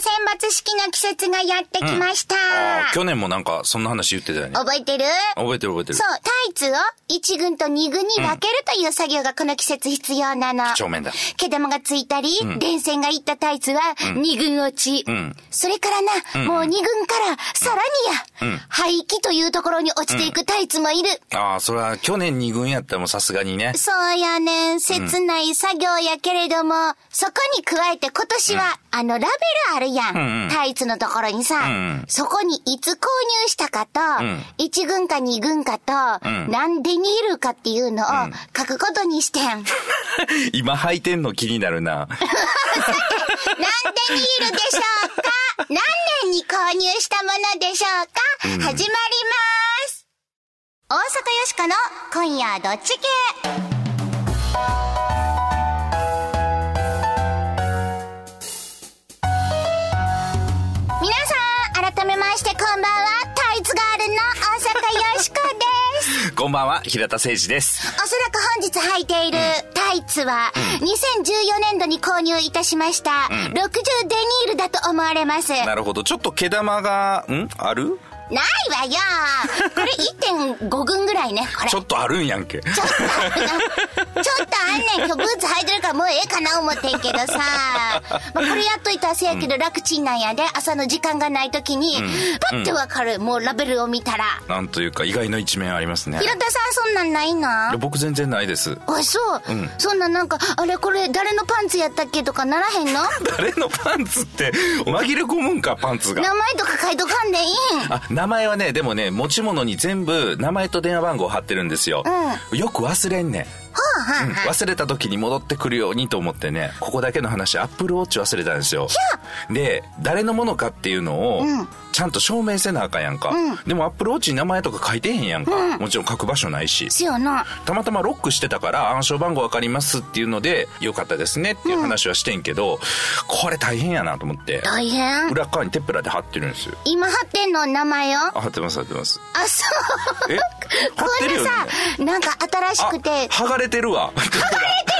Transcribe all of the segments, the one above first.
せん抜式の季節がやってきました。ああ、去年もなんかそんな話言ってたよね。覚えてる？覚えてる覚えてる。そう、タイツを1軍と2軍に分けるという作業がこの季節必要なの。正面だ。毛玉がついたり、電線がいったタイツは2軍落ち。んそれからな、もう2軍からさらにや、廃棄というところに落ちていくタイツもいる。ああ、それは去年2軍やったらもうさすがにね。そうやねん、切ない作業やけれども、そこに加えて今年は、あの、ラベルあるやん。うんうん。タイツのところにさ、んそこにいつ購入したかと、ん。1軍か2軍かと、ん。なんでにいるかっていうのを書くことにしてん。今履いてんの気になるな。にいるでしょうか？何年に購入したものでしょうか、始まります。大阪よしこの今夜どっち系？こんばんは、平田誠二です。おそらく本日履いているタイツは、2014年度に購入いたしました、60デニールだと思われます。なるほど。ちょっと毛玉が、ん？ある？わよこれ1.5軍ぐらいね、これ。ちょっとあるんやんけ。ちょっとあるな。ちょっとあんねん。今日ブーツ履いてるからもうええかな思ってんけどさ。まあ、これやっといたらせやけど楽ちんなんやで。朝の時間がない時に、パッてわかる。もうラベルを見たら。なんというか意外な一面ありますね。平田さんそんなんないな僕全然ないです。あ、そう。そんななんか、あれこれ誰のパンツやったっけとかならへんの？誰のパンツって、紛れ込むんか、パンツが。名前とか書いとかんでいいん。あ、名前はね、でもね、持ち物に全部名前と電話番号貼ってるんですよ。よく忘れんねん。うん忘れた時に戻ってくるようにと思ってね、ここだけの話、アップルウォッチ忘れたんですよ。で、誰のものかっていうのを、ちゃんと証明せなあかんやんか。でもアップルウォッチに名前とか書いてへんやんか。もちろん書く場所ないし。たまたまロックしてたから暗証番号わかりますっていうので、よかったですねっていう話はしてんけど、これ大変やなと思って。大変裏側にテップラで貼ってるんですよ。今貼ってんの名前を？あ、貼ってます貼ってます。あ、そう。え？貼こってるよねれさ、なんか新しくて、剥がれてるわ。輝い て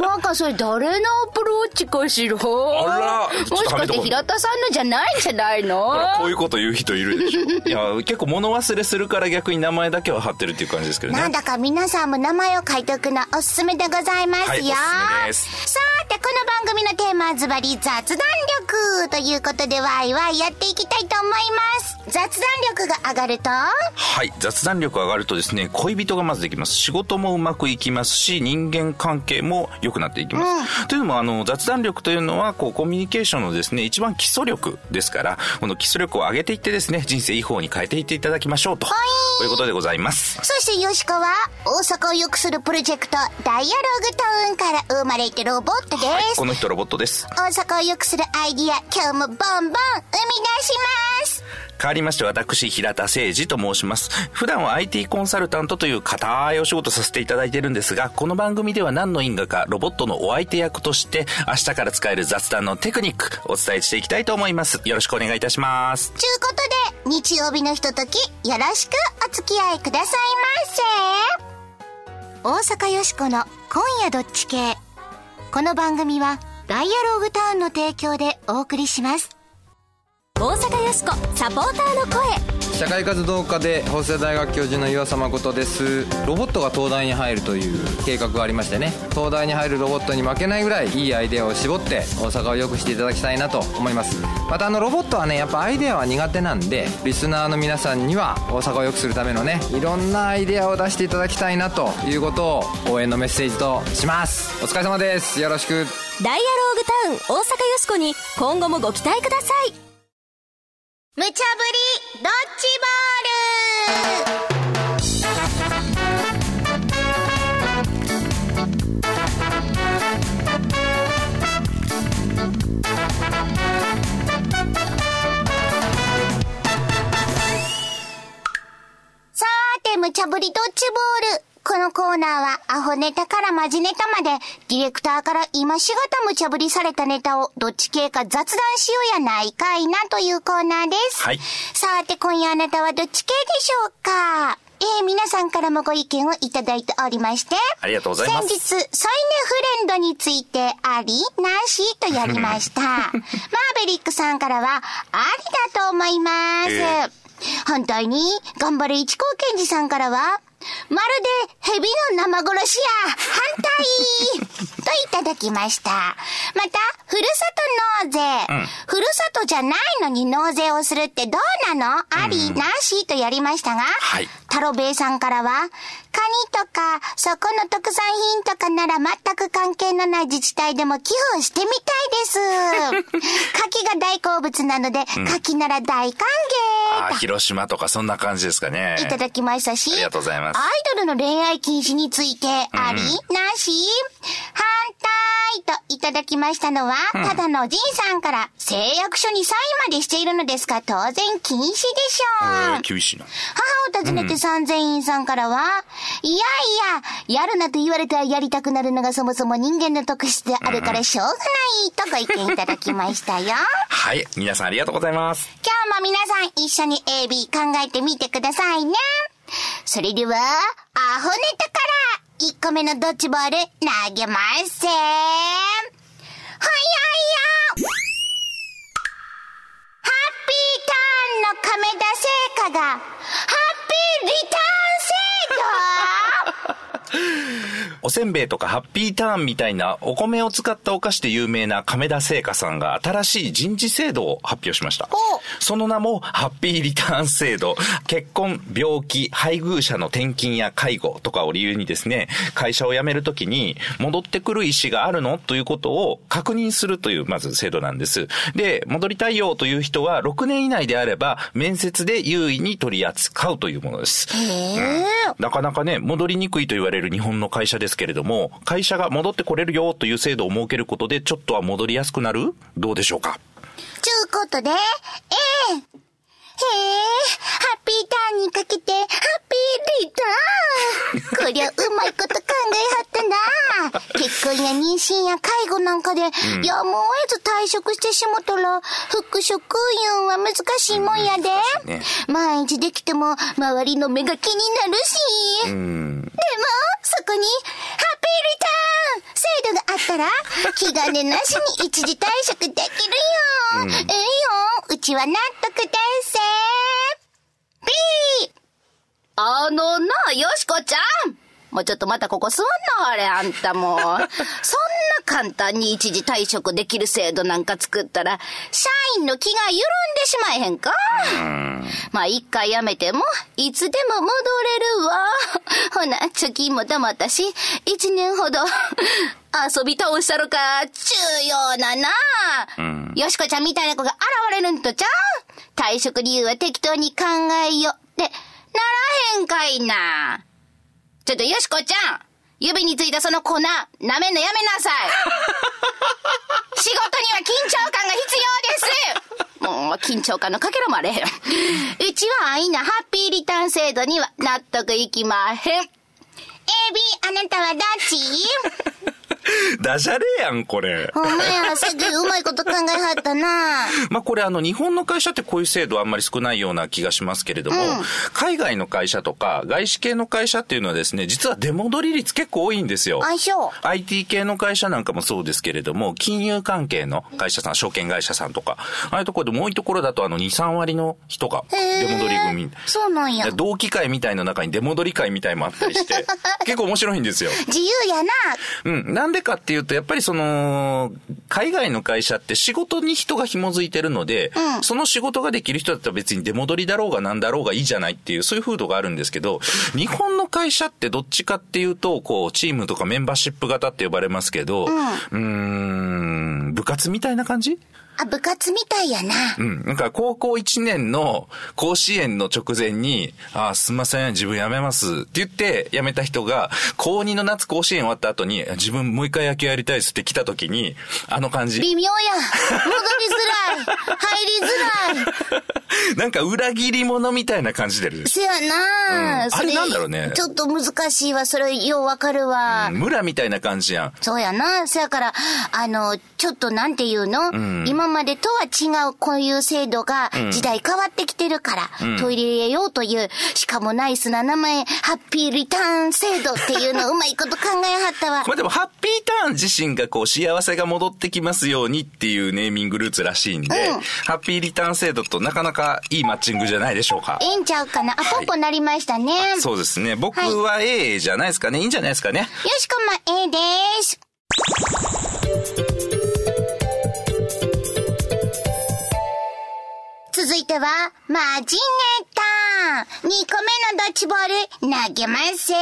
なんかそれ誰のアップルウォッチかしら？あらもしかして平田さんのじゃないんじゃないの？こういうこと言う人いるでしょ。いや、結構物忘れするから逆に名前だけは貼ってるっていう感じですけどね。なんだか皆さんも名前を書いておくのおすすめでございますよ。はいおすすめですさて、この番組のテーマはズバリ雑談力ということでワイワイやっていきたいと思います。雑談力が上がると、はい。雑談力上がるとですね、恋人がまずできます。仕事もうまくいきますし、人間関係も良くなっていきます。というのも、あの、雑談力というのは、こう、コミュニケーションのですね、一番基礎力ですから、この基礎力を上げていってですね、人生いい方に変えていっていただきましょうと。いということでございます。そしてよしこは大阪を良くするプロジェクトダイアログタウンから生まれてロボットです。この人ロボットです。大阪を良くするアイディア今日もボンボン生み出します。変わりまして私、平田誠二と申します。普段は IT コンサルタントという固いお仕事させていただいてるんですが、この番組では何の因果かロボットのお相手役として、明日から使える雑談のテクニック、お伝えしていきたいと思います。よろしくお願いいたします。ちゅうことで、日曜日のひととき、よろしくお付き合いくださいませ。大阪よしこの今夜どっち系。この番組は、ダイアログタウンの提供でお送りします。大阪よしこサポーターの声社会活動家で法政大学教授の岩佐誠です。ロボットが東大に入るという計画がありましてね。東大に入るロボットに負けないぐらいいいアイデアを絞って大阪を良くしていただきたいなと思います。またあのロボットはねやっぱアイデアは苦手なんでリスナーの皆さんには大阪を良くするためのねいろんなアイデアを出していただきたいなということを応援のメッセージとします。お疲れ様です。よろしく。ダイアローグタウン大阪よしこに今後もご期待ください。無茶ぶりドッジボールさーて、無茶ぶりドッジボール。このコーナーは、アホネタからマジネタまで、ディレクターから今しがた無茶ぶりされたネタを、どっち系か雑談しようやないかいなというコーナーです。はいさーて、今夜あなたはどっち系でしょうか？えー、皆さんからもご意見をいただいておりまして。ありがとうございます先日、添い寝フレンドについてありなしとやりました。マーベリックさんからは、ありだと思います。えー反対に、頑張れ一高健二さんからは、まるで蛇の生殺しや反対。といただきました。また、ふるさと納税、ふるさとじゃないのに納税をするってどうなの？あり、なしとやりましたが、はい。太郎兵衛さんからは、カニとか、そこの特産品とかなら全く関係のない自治体でも寄付してみたいです。牡蠣が大好物なので、牡蠣なら大歓迎あー広島とかそんな感じですかね。いただきましたし、ありがとうございますアイドルの恋愛禁止について、あり、なし？反対といただきましたのは、ただのおじいさんから、誓約書にサインまでしているのですが、当然禁止でしょう。えー厳しいな。母を訪ねて三千院さんからは、いやいや、やるなと言われたらやりたくなるのがそもそも人間の特質であるからしょうがないとご意見いただきましたよ。はい。皆さんありがとうございます。今日も皆さん一緒に AB 考えてみてくださいね。それでは、アホネタから1個目のドッジボール投げますせー。はいはいよハッピーターンの亀田製菓が、ハッピーリターンおせんべいとかハッピーターンみたいなお米を使ったお菓子で有名な亀田製菓さんが新しい人事制度を発表しました。その名もハッピーリターン制度。結婚、病気、配偶者の転勤や介護とかを理由にですね、会社を辞めるときに戻ってくる意思があるのということを確認するというまず制度なんです。で、戻りたいよという人は6年以内であれば面接で優位に取り扱うというものです。へー。なかなかね、戻りにくいと言われる日本の会社ですけれども、会社が戻ってこれるよという制度を設けることで、ちょっとは戻りやすくなる？どうでしょうか？ちゅうことで、ええー、ハッピーターンにかけて、ハッピーリターンこりゃうまいこと考えはったな結婚や妊娠や介護なんかで、やむを得ず退職してしもたら、復職運は難しいもんやで。ね毎日できても、周りの目が気になるし。でも、そこに、ハッピーリターン制度があったら、気兼ねなしに一時退職できるよ。ええよ。うちは納得です。B! あのな、よしこちゃんもうちょっとまたここ座んな、あれ、あんたもう。そんな簡単に一時退職できる制度なんか作ったら、社員の気が緩んでしまえへんかまあ、一回辞めても、いつでも戻れるわ。ほな、貯金も貯まったし、一年ほど、遊び倒したろか、重要なな。よしこちゃんみたいな子が現れるんとちゃう？退職理由は適当に考えよ。って、ならへんかいな。ちょっとよしこちゃん指についたその粉、舐めんのやめなさい 仕事には緊張感が必要ですもう、緊張感のかけらもあれへん。うちは愛なハッピーリターン制度には納得いきまへん。AB、あなたはどっち？ダジャレやん、これ。ほんまや、すぐうまいこと考えはったな。まあこれあの日本の会社ってこういう制度あんまり少ないような気がしますけれども、海外の会社とか外資系の会社っていうのはですね、実は出戻り率結構多いんですよ。相性。IT 系の会社なんかもそうですけれども、金融関係の会社さん、証券会社さんとか、ああいうところでも多いところだとあの2、3割の人が出戻り組。そうなんや。同期会みたいの中に出戻り会みたいもあったりして、結構面白いんですよ。自由やな。うん。なんでかっていうと、やっぱりその、海外の会社って仕事に人が紐づいてるので、うん。その仕事ができる人だったら別に出戻りだろうがなんだろうがいいじゃないっていう、そういう風土があるんですけど、日本の会社ってどっちかっていうと、こう、チームとかメンバーシップ型って呼ばれますけど、うーん、部活みたいな感じあ、部活みたいやな。うん。なんか高校1年の甲子園の直前に、あ、すんません、自分辞めますって言って辞めた人が、高2の夏甲子園終わった後に、自分もう一回野球やりたいですって来た時に、あの感じ。微妙や。戻りづらい。入りづらい。なんか裏切り者みたいな感じでる。せやな、うんあれなんだろうねちょっと難しいわ。それようわかるわ。村みたいな感じやん。そうやな。せやから、あの、ちょっとなんていうの、今までとは違うこういう制度が時代変わってきてるから、取り入れようという、しかもナイスな名前、ハッピーリターン制度っていうのをうまいこと考えはったわ。まあでも、ハッピーターン自身がこう、幸せが戻ってきますようにっていうネーミングルーツらしいんで、うんハッピーリターン制度となかなかいいマッチングじゃないでしょうか？ええんちゃうかな？あ、ポッポなりましたね。よそうですね。僕は A じゃないですかね。いいんじゃないですかね。しこま、ええです。続いては、マジネタ。2個目のドッジボール、投げます。シュワ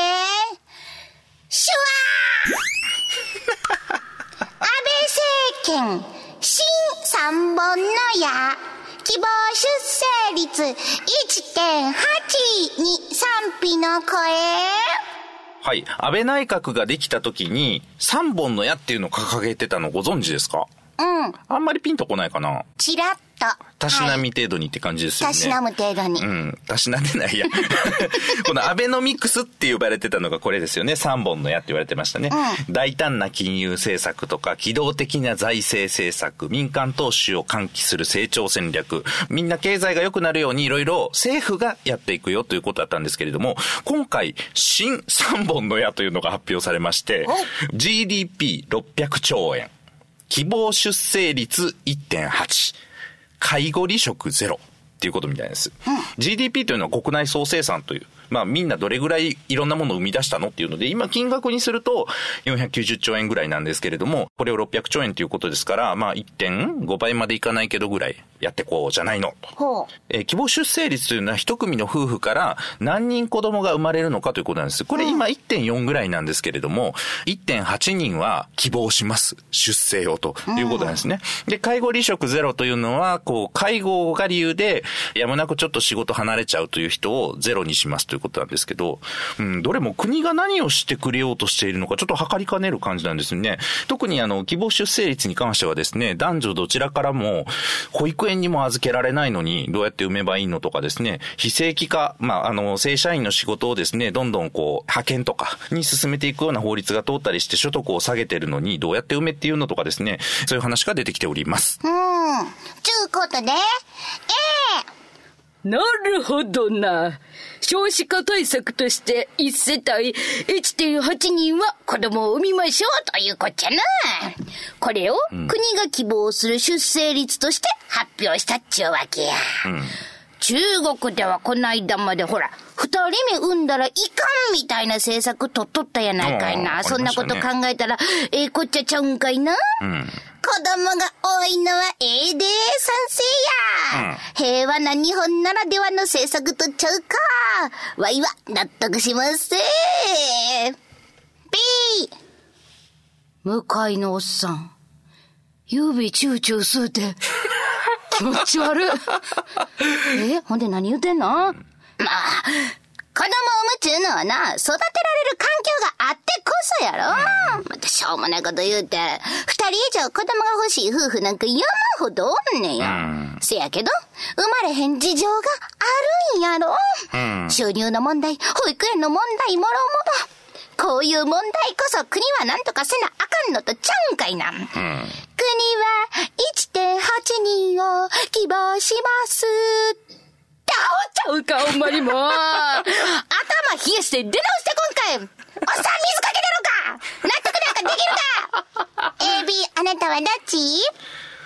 ー安倍政権、新三本の矢、希望出生率1.8に賛否の声。はい。安倍内閣ができた時に、3本の矢っていうのを掲げてたのご存知ですか？うん、あんまりピンとこないかな。ちらっと。たしなはいみ程度にって感じですよね。たしなむ程度に。うん。たしなんでないや。このアベノミクスって呼ばれてたのがこれですよね。3本の矢って言われてましたね。大胆な金融政策とか、機動的な財政政策、民間投資を喚起する成長戦略、みんな経済が良くなるようにいろいろ政府がやっていくよということだったんですけれども、今回、新3本の矢というのが発表されまして、GDP600 兆円、希望出生率1.8、介護離職ゼロっていうことみたいです。GDP というのは国内総生産という、まあみんなどれぐらいいろんなものを生み出したのっていうので、今金額にすると490兆円ぐらいなんですけれども、これを600兆円ということですから、まあ1.5倍までいかないけどぐらいやってこうじゃないのと。えー希望出生率というのは一組の夫婦から何人子供が生まれるのかということなんです。これ今1.4ぐらいなんですけれども、1.8人は希望します。出生をということなんですね。で、介護離職ゼロというのは、こう、介護が理由で、やむなくちょっと仕事離れちゃうという人をゼロにしますということなんですけど、うん、どれも国が何をしてくれようとしているのか、ちょっと測りかねる感じなんですよね。特にあの、希望出生率に関してはですね、男女どちらからも、保育園にも預けられないのに、どうやって産めばいいのとかですね、非正規化、まあ、あの、正社員の仕事をですね、どんどんこう、派遣とかに進めていくような法律が通ったりして、所得を下げてるのに、どうやって埋めっていうのとかですね、そういう話が出てきております。うん。ちゅうことで、なるほどな。少子化対策として1世帯1.8人は子供を産みましょうというこっちゃな。これを国が希望する出生率として発表したっちゅうわけや。中国ではこないだまでほら、二人目産んだらいかんみたいな政策取っとったやないかいあな。あそんなこと考えたら、ええこっちゃちゃうんかいな。うん。子供が多いのはええで、賛成や、平和な日本ならではの政策とちゃうか。わいは納得します。B! 向かいのおっさん。指チューチュー吸うて。気持ち悪い。えほんで何言うてんの？まあ、子供を産むちゅうのはな、育てられる環境があってこそやろ。またしょうもないこと言うて、二人以上子供が欲しい夫婦なんか山ほどおんねんや。せやけど、生まれへん事情があるんやろ。収入の問題、保育園の問題、もろもろ。こういう問題こそ国は何とかせなあかんのとちゃうんかいな。国は1.8人を希望します。ちゃうか、ほんまにもう。頭冷やして出直してこんかい。おっさん水かけてるか納得なんかできるか ?AB、あなたはどっち？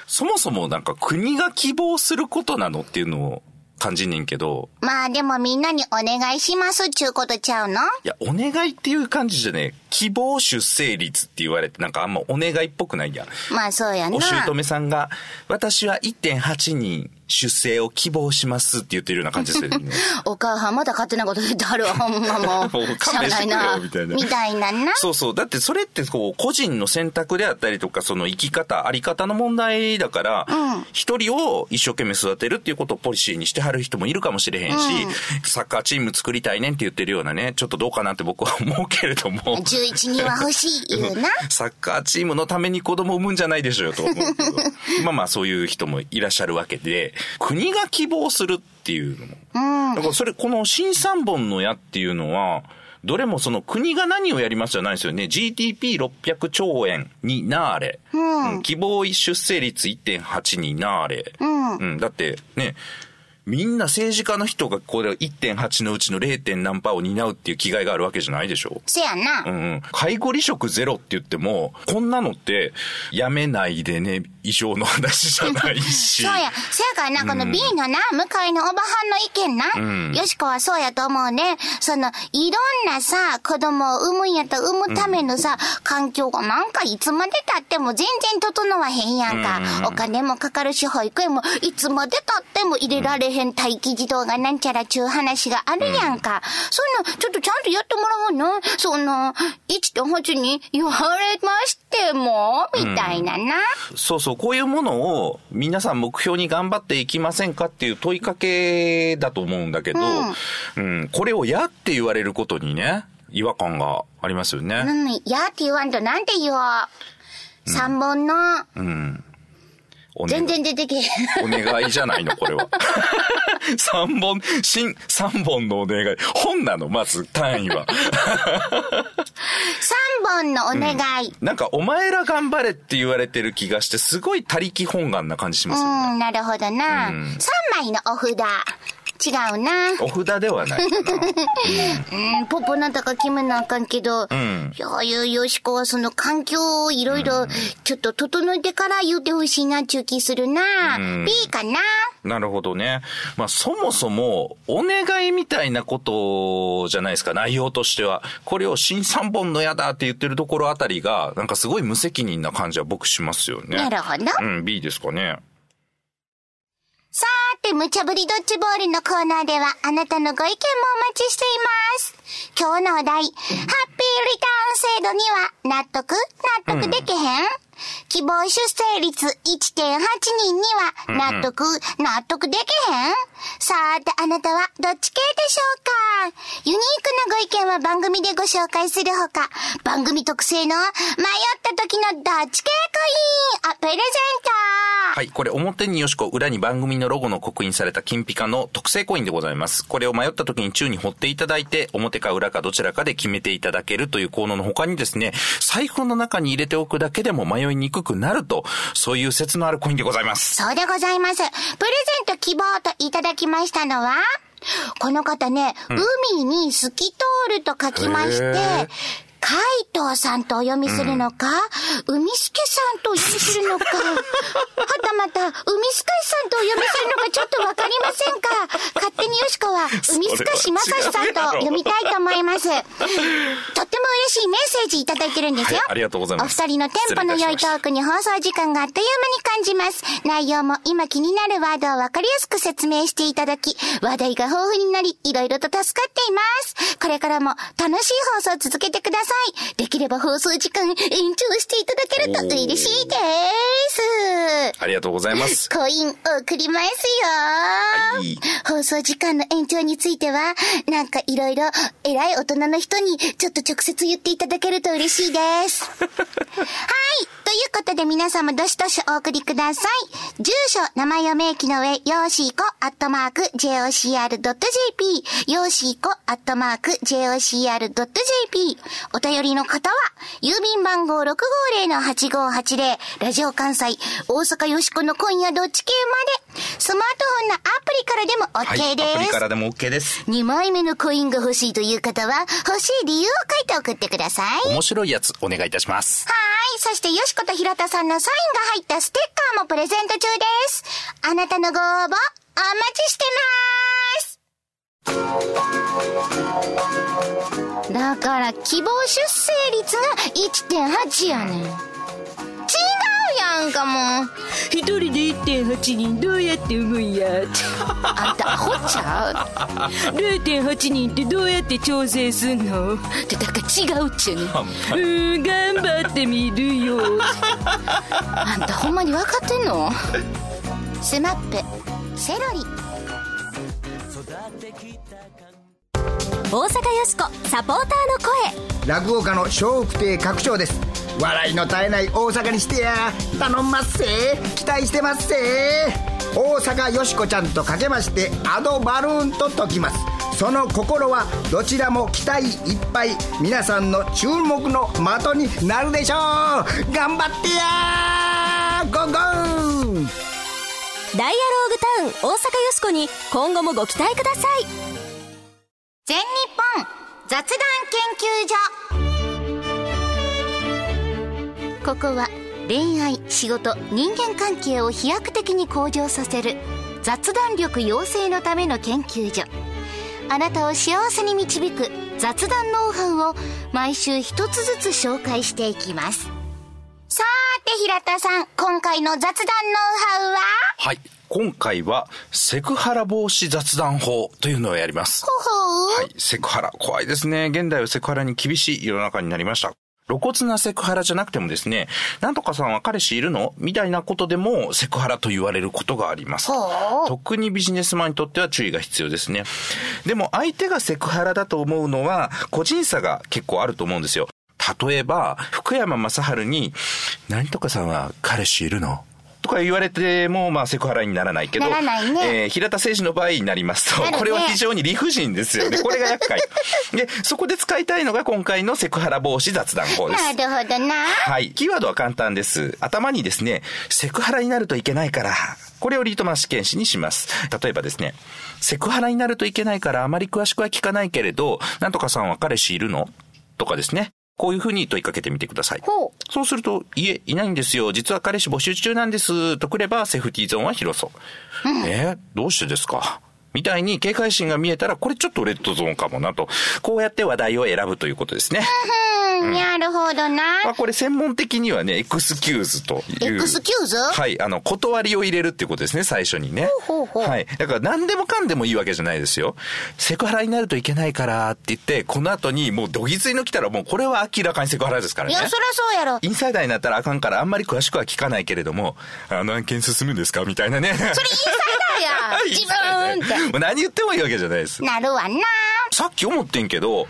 そもそもなんか国が希望することなのっていうのを感じんねんけど、まあでもみんなにお願いしますちゅうことちゃうの？いや、お願いっていう感じじゃねえ。希望出生率って言われて、なんかあんまお願いっぽくないやん。まあそうやな。お姑さんが、私は1.8人出生を希望しますって言ってるような感じですよね。お母さんまだ勝手なこと言ってはるわ、ほんまもう。しゃないなよ、。みたいな。みたいなな。そうそう。だってそれってこう、個人の選択であったりとか、その生き方、あり方の問題だから、一、人を一生懸命育てるっていうことをポリシーにしてはる人もいるかもしれへんし、サッカーチーム作りたいねんって言ってるようなね、ちょっとどうかなって僕は思うけれども。11人は欲しい言うな。サッカーチームのために子供を産むんじゃないでしょうよと思うけど。まあまあそういう人もいらっしゃるわけで、国が希望するっていうのも。だからそれ、この新三本の矢っていうのは、どれもその国が何をやりますじゃないですよね。GDP600 兆円になーれ。うん、希望出生率1.8になーれ。うん、うん、だってね、みんな政治家の人がこれ1.8のうちの 0. 何パーを担うっていう気概があるわけじゃないでしょ？せやな。うん。介護離職ゼロって言っても、こんなのって、やめないでね、以上の話じゃないし。そうや。せやからな、この B のな、向かいのおばはんの意見な。うん、よしこはそうやと思うね。その、いろんなさ、子供を産むんやったら産むためのさ、うん、環境がなんかいつまでたっても全然整わへんやんか。うん、お金もかかるし、保育園もいつまでたっても入れられへん待機児童がなんちゃらちゅう話があるやんか。そんな、ちょっとちゃんとやってもらおうな。そんな、1.8に言われましても、みたいなな。そうそう。こういうものを皆さん目標に頑張っていきませんかっていう問いかけだと思うんだけど、うん、うん、これをやって言われることにね、違和感がありますよね。うん、やって言わんとなんて言おう。三本の、うん。全然出てけお願いじゃないの、これは。三本、新、三本のお願い。本なの、まず、単位は。三本のお願い、うん、なんか、お前ら頑張れって言われてる気がして、すごい他力本願な感じしますよね。うん、なるほどな。三、うん、枚のお札。違うな。お札ではないかな。うん、ポポなんだか決めなあかんけど、うん、いやいや、よしこはその環境をいろいろちょっと整えてから言うてほしいな、中期するな。うん、B かな？なるほどね。まあ、そもそも、お願いみたいなことじゃないですか、内容としては。これを新三本の矢だって言ってるところあたりが、なんかすごい無責任な感じは僕しますよね。なるほど。うん、B ですかね。さーて、無茶ぶりドッジボールのコーナーでは、あなたのご意見もお待ちしています。今日のお題、ハッピーリターン制度には納得納得できへん、うん希望出生率1.8人には納得、納得できへん？さて、あなたはどっち系でしょうか？ユニークなご意見は番組でご紹介するほか、番組特製の迷った時のどっち系コインをプレゼントはい、これ表によしこ、裏に番組のロゴの刻印された金ピカの特製コインでございます。これを迷った時に宙に掘っていただいて、表か裏かどちらかで決めていただけるという効能の他にですね、財布の中に入れておくだけでも迷いにくくなると、そういう説のあるコインでございます。そうでございます。プレゼント希望といただきましたのは、この方ね、うん、海に透き通ると書きまして、海藤さんとお読みするのか、うん、海助さんとお読みするのか、はたまた、海助さんとお読みするのかちょっとわかりませんか？勝手によしこは、海助しまさしさんと読みたいと思います。しいメッセージいただいてるんですよ。はい、ありがとうございます。お二人のテンポの良いトークに放送時間があっという間に感じます。内容も今気になるワードをわかりやすく説明していただき、話題が豊富になり、いろいろと助かっています。これからも楽しい放送を続けてください。い。できれば放送時間延長していただけると嬉しいです。ありがとうございます。コイン送りますよ。はい。放送時間の延長については、なんかいろいろ偉い大人の人にちょっと直接言っていただけると嬉しいです。はい。ということで皆様どしどしお送りください。住所、名前を明記の上、よーしーこ、アットマーク、jocr.jp、よーしーこ、アットマーク、jocr.jp、お便りの方は、郵便番号650-8580、ラジオ関西、大阪よしこの今夜どっち系まで、スマートフォンのアプリからでも OK です。はい、アプリからでも OK です。2枚目のコインが欲しいという方は、欲しい理由を書いて送ってください。面白いやつ、お願いいたします。はい。そして、よしことひろたさんのサインが入ったステッカーもプレゼント中です。あなたのご応募、お待ちしてます。だから、希望出生率が1.8やねん。違うやんかもう。一人で1.8人どうやって産むんやあんたアホちゃう ?0.8 人ってどうやって調整すんの？ってだから違うっちゅうねうん頑張ってみるよ。あんたほんまに分かってんの？スマップ。セロリ。大阪よしこサポーターの声。落語家の笑福亭拡張です笑いの絶えない大阪にしてや。頼んますせ。期待してますせ。大阪よしこちゃんとかけましてアドバルーンと解きます。その心はどちらも期待いっぱい。皆さんの注目の的になるでしょう。頑張ってや。ゴーゴー。ダイアローグタウン大阪よしこに今後もご期待ください。全日本雑談研究所ここは恋愛仕事人間関係を飛躍的に向上させる雑談力養成のための研究所あなたを幸せに導く雑談ノウハウを毎週一つずつ紹介していきますさーて平田さん今回の雑談ノウハウは？はい。今回は、セクハラ防止雑談法というのをやります。ほほう、はい。セクハラ。怖いですね。現代はセクハラに厳しい世の中になりました。露骨なセクハラじゃなくてもですね、なんとかさんは彼氏いるの？みたいなことでもセクハラと言われることがあります。特にビジネスマンにとっては注意が必要ですね。でも相手がセクハラだと思うのは個人差が結構あると思うんですよ。例えば、福山雅治に、何とかさんは彼氏いるの？とか言われても、まあ、セクハラにならないけど、ならないねえー平田誠司の場合になりますと、ねこれは非常に理不尽ですよね。これが厄介。で、そこで使いたいのが今回のセクハラ防止雑談法です。なるほどなはい。キーワードは簡単です。頭にですね、セクハラになるといけないから、これをリートマス試験紙にします。例えばですね、セクハラになるといけないからあまり詳しくは聞かないけれど、なんとかさんは彼氏いるの？とかですね。こういうふうに問いかけてみてください。そうすると、いえ、いないんですよ。実は彼氏募集中なんです。とくれば、セーフティーゾーンは広そう。えーどうしてですか？みたいに警戒心が見えたら、これちょっとレッドゾーンかもなと。こうやって話題を選ぶということですね。うんなるほどなまあ、これ専門的にはね、エクスキューズという。エクスキューズ？はい、あの、断りを入れるっていうことですね、最初にね。ほうほうほうはい。だから何でもかんでもいいわけじゃないですよ。セクハラになるといけないからって言って、この後にもうどぎついの来たらもうこれは明らかにセクハラですからね。いやそりゃそうやろインサイダーになったらあかんからあんまり詳しくは聞かないけれども、あの案件進むんですかみたいなね。それインサイダーや 自分ってもう何言ってもいいわけじゃないです。なるわなさっき思ってんけど、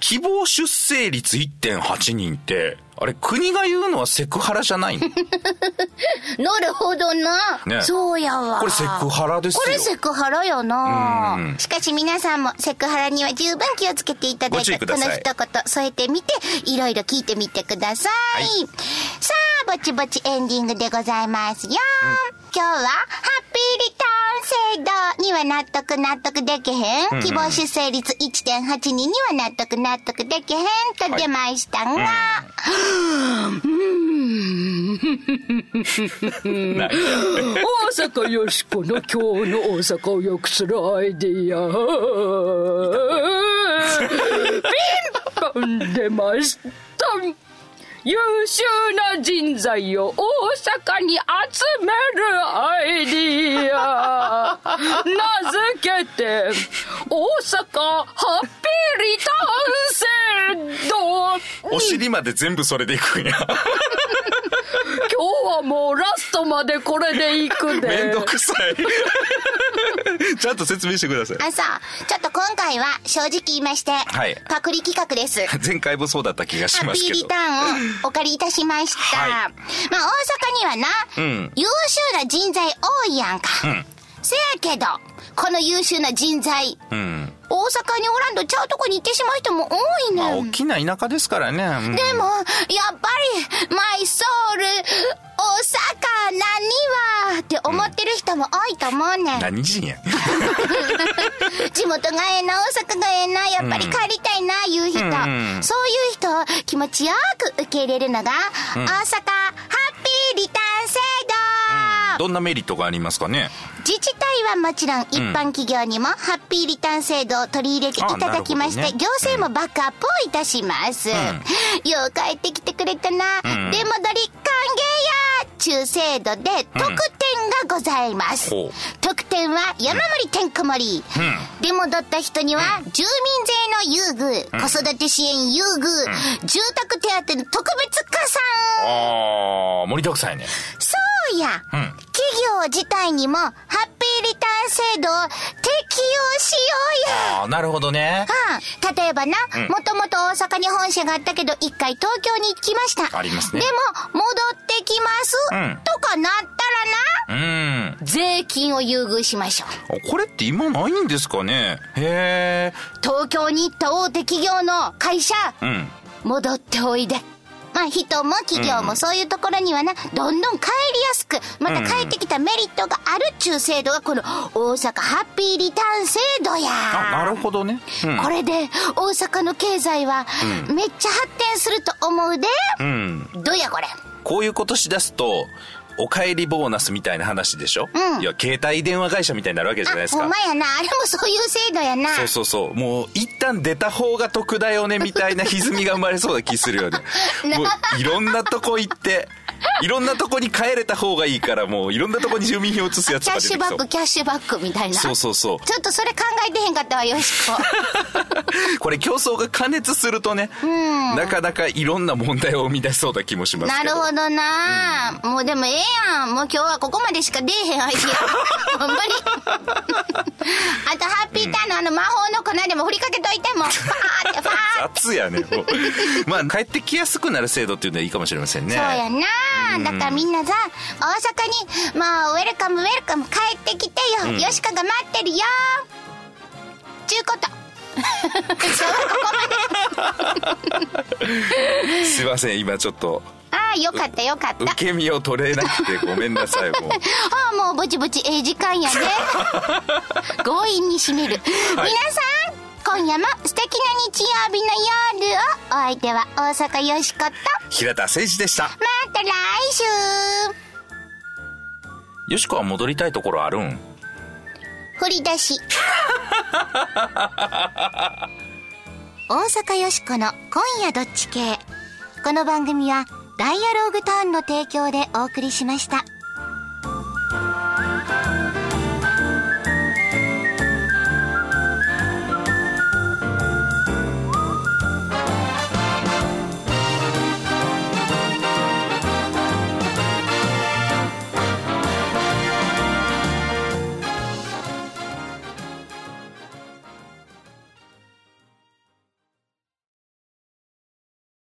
希望出生率1.8人って、あれ国が言うのはセクハラじゃないの？なるほどな、ね。そうやわ。これセクハラですよ。これセクハラよな。うん。しかし皆さんもセクハラには十分気をつけていただごい。てこの一言添えてみていろいろ聞いてみてください、はい。さあぼちぼちエンディングでございますよ、今日はハッピーリターン制度には納得納得できへん、うん希望出生率1.8人には納得納得できへんと出ましたが、はい、うん。大阪よしこの今日の大阪を良くするアイディア。ピンポン出ました。優秀な人材を大阪に集めるアイディア。名付けて、大阪ハッピーリターン制度。お尻まで全部それでいくんや。今日はもうラストまでこれでいくで。めんどくさい。ちゃんと説明してください。あ、そう。ちょっと今回は正直言いまして、はいパクリ企画です。前回もそうだった気がしハッますけどピーリタ。ーンをお借りいたしました。はいまあ大阪にはな、うん優秀な人材多いやんか。んせやけど、この優秀な人材、うん。大阪におらんとちゃうとこに行ってしまう人も多いねまあ、ん。大きな田舎ですからね。うんでも、やっぱり、マイソウル、大阪、何は、って思ってる人も多いと思うねん。何人や。地元がええな、大阪がええな、やっぱり帰りたいな、いう人。んそういう人を気持ちよく受け入れるのが、大阪ハッピーリターン制度、どんなメリットがありますかね？自治体はもちろん一般企業にもハッピーリターン制度を取り入れていただきまして、ね行政もバックアップをいたします。よう帰ってきてくれたな。出戻り歓迎や中制度で特典がございます。ほう特典は山盛りてんこ盛り。出戻った人には住民税の優遇、子育て支援優遇、住宅手当の特別加算。ああ、盛りだくさんやね。そうや、うん企業自体にも、ハッピーリターン制度を適用しようや。ああ、なるほどね。はあ、例えばな、もともと大阪に本社があったけど、一回東京に行きました。ありますねでも、戻ってきます。うんとかなったらな、うん。税金を優遇しましょう。あこれって今ないんですかね？へえ。東京に行った大手企業の会社、うん。戻っておいで。まあ人も企業もそういうところにはな、どんどん帰りやすく、また帰ってきたメリットがあるっちゅう制度がこの大阪ハッピーリターン制度や。あ、なるほどね。うん。これで大阪の経済はめっちゃ発展すると思うで。うん。どうやこれ。こういうことしだすと、お帰りボーナスみたいな話でしょ？うんいや、携帯電話会社みたいになるわけじゃないですあ、ほかんま。やな。あれもそういう制度やな。そうそうそう。もう、一旦出た方が得だよね、みたいな歪みが生まれそうな気するよね。もう、いろんなとこ行って、いろんなとこに帰れた方がいいから、もう、いろんなとこに住民票移すやつキャッシュバック、。キャッシュバックみたいな。そうそうそう。ちょっとそれ考えてへんかったわ、よしこ。これ競争が過熱するとね、なかなかいろんな問題を生み出しそうな気もしますけど。なるほどな、もうでもええやん。もう今日はここまでしか出えへんアイディア。ほんまに。あと、ハッピーターンのあの魔法の粉でも振りかけといても、ファーってファーって。雑やね。もうまあ、帰ってきやすくなる制度っていうのはいいかもしれませんね。そうやな、だからみんなさ、大阪に、もう、ウェルカムウェルカム帰ってきてよ。よしかが待ってるよ。ちゅうこと。すいません、今ちょっと、ああ、よかったよかった。受け身を取れなくてごめんなさい、もう。ああ、もうぼちぼちええ時間やね。強引に締める。皆さん、今夜も素敵な日曜日の夜を、お相手は大阪よしこと、平田誠二でした。また来週よしこは戻りたいところあるん？振り出し。大阪よしこの今夜どっち系。この番組は、ダイアローグターンの提供でお送りしました。